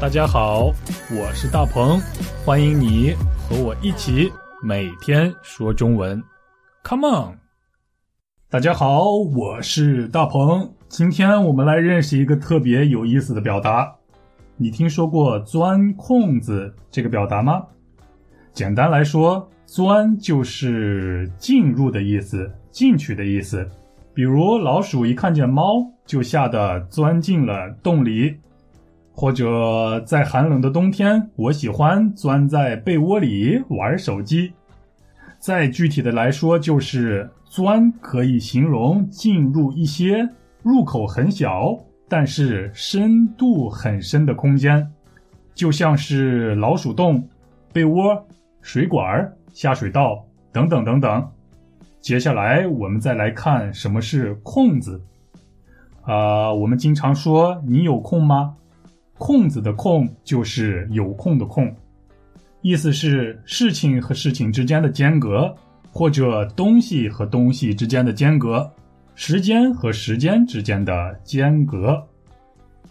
大家好，我是大鹏，欢迎你和我一起每天说中文，Come on！大家好，我是大鹏，今天我们来认识一个特别有意思的表达。你听说过“钻空子”这个表达吗？简单来说，“钻”就是进入的意思，进去的意思。比如老鼠一看见猫，就吓得钻进了洞里。或者在寒冷的冬天，我喜欢钻在被窝里玩手机。再具体的来说，就是“钻”可以形容进入一些入口很小，但是深度很深的空间，就像是老鼠洞、被窝、水管、下水道等等等等。接下来我们再来看什么是“空子”。啊，我们经常说“你有空吗？”空子的空就是有空的空，意思是事情和事情之间的间隔，或者东西和东西之间的间隔，时间和时间之间的间隔。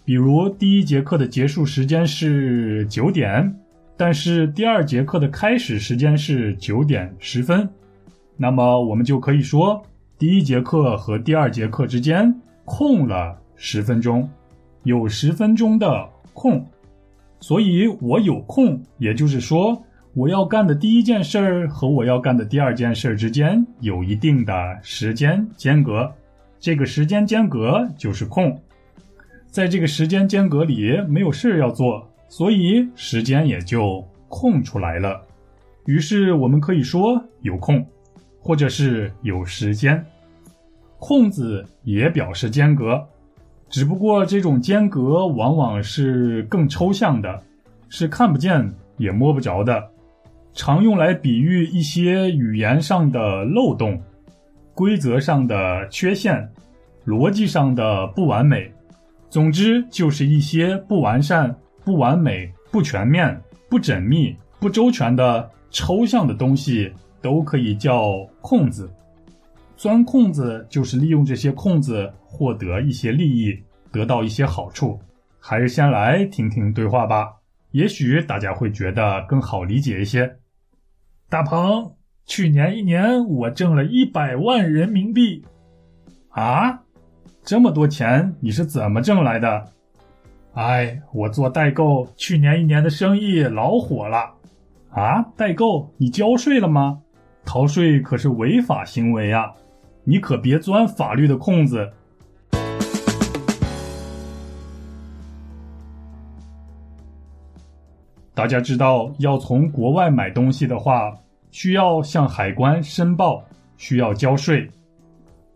比如第一节课的结束时间是九点，但是第二节课的开始时间是九点十分，那么我们就可以说第一节课和第二节课之间空了十分钟，有十分钟的。空，所以我有空，也就是说，我要干的第一件事儿和我要干的第二件事之间有一定的时间间隔，这个时间间隔就是空。在这个时间间隔里没有事要做，所以时间也就空出来了。于是我们可以说有空，或者是有时间。空字也表示间隔。只不过这种间隔往往是更抽象的，是看不见也摸不着的，常用来比喻一些语言上的漏洞、规则上的缺陷、逻辑上的不完美。总之，就是一些不完善、不完美、不全面、不缜密、不周全的抽象的东西，都可以叫空子。钻空子就是利用这些空子获得一些利益，得到一些好处。还是先来听听对话吧，也许大家会觉得更好理解一些。大鹏，去年一年我挣了一百万人民币。啊，这么多钱你是怎么挣来的？哎，我做代购，去年一年的生意老火了。啊，代购，你交税了吗？逃税可是违法行为呀！你可别钻法律的空子。大家知道，要从国外买东西的话，需要向海关申报，需要交税。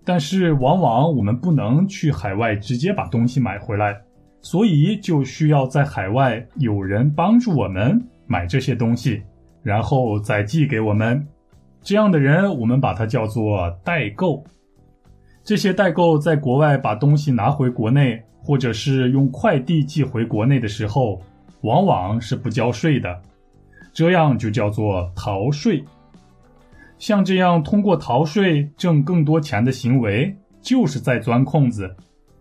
但是，往往我们不能去海外直接把东西买回来，所以就需要在海外有人帮助我们买这些东西，然后再寄给我们。这样的人，我们把它叫做代购。这些代购在国外把东西拿回国内，或者是用快递寄回国内的时候，往往是不交税的，这样就叫做逃税。像这样通过逃税挣更多钱的行为，就是在钻空子，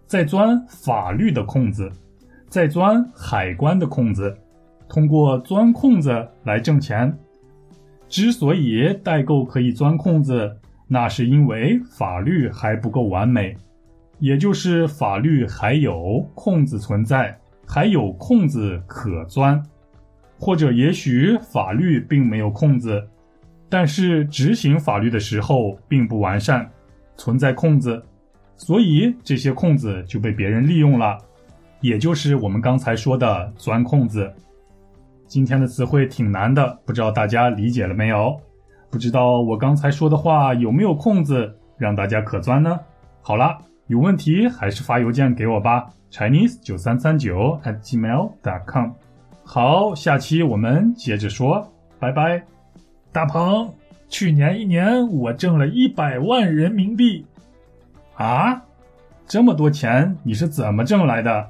在钻法律的空子，在钻海关的空子，通过钻空子来挣钱。之所以代购可以钻空子，那是因为法律还不够完美，也就是法律还有空子存在，还有空子可钻，或者也许法律并没有空子，但是执行法律的时候并不完善，存在空子，所以这些空子就被别人利用了，也就是我们刚才说的钻空子。今天的词汇挺难的，不知道大家理解了没有？不知道我刚才说的话有没有空子让大家可钻呢？好了，有问题还是发邮件给我吧，Chinese 九三三九 at gmail dot com。好，下期我们接着说，拜拜。大鹏，去年一年我挣了一百万人民币。啊，这么多钱你是怎么挣来的？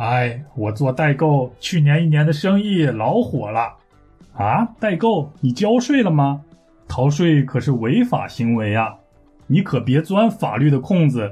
哎，我做代购，去年一年的生意老火了。啊，代购，你交税了吗？逃税可是违法行为呀！你可别钻法律的空子。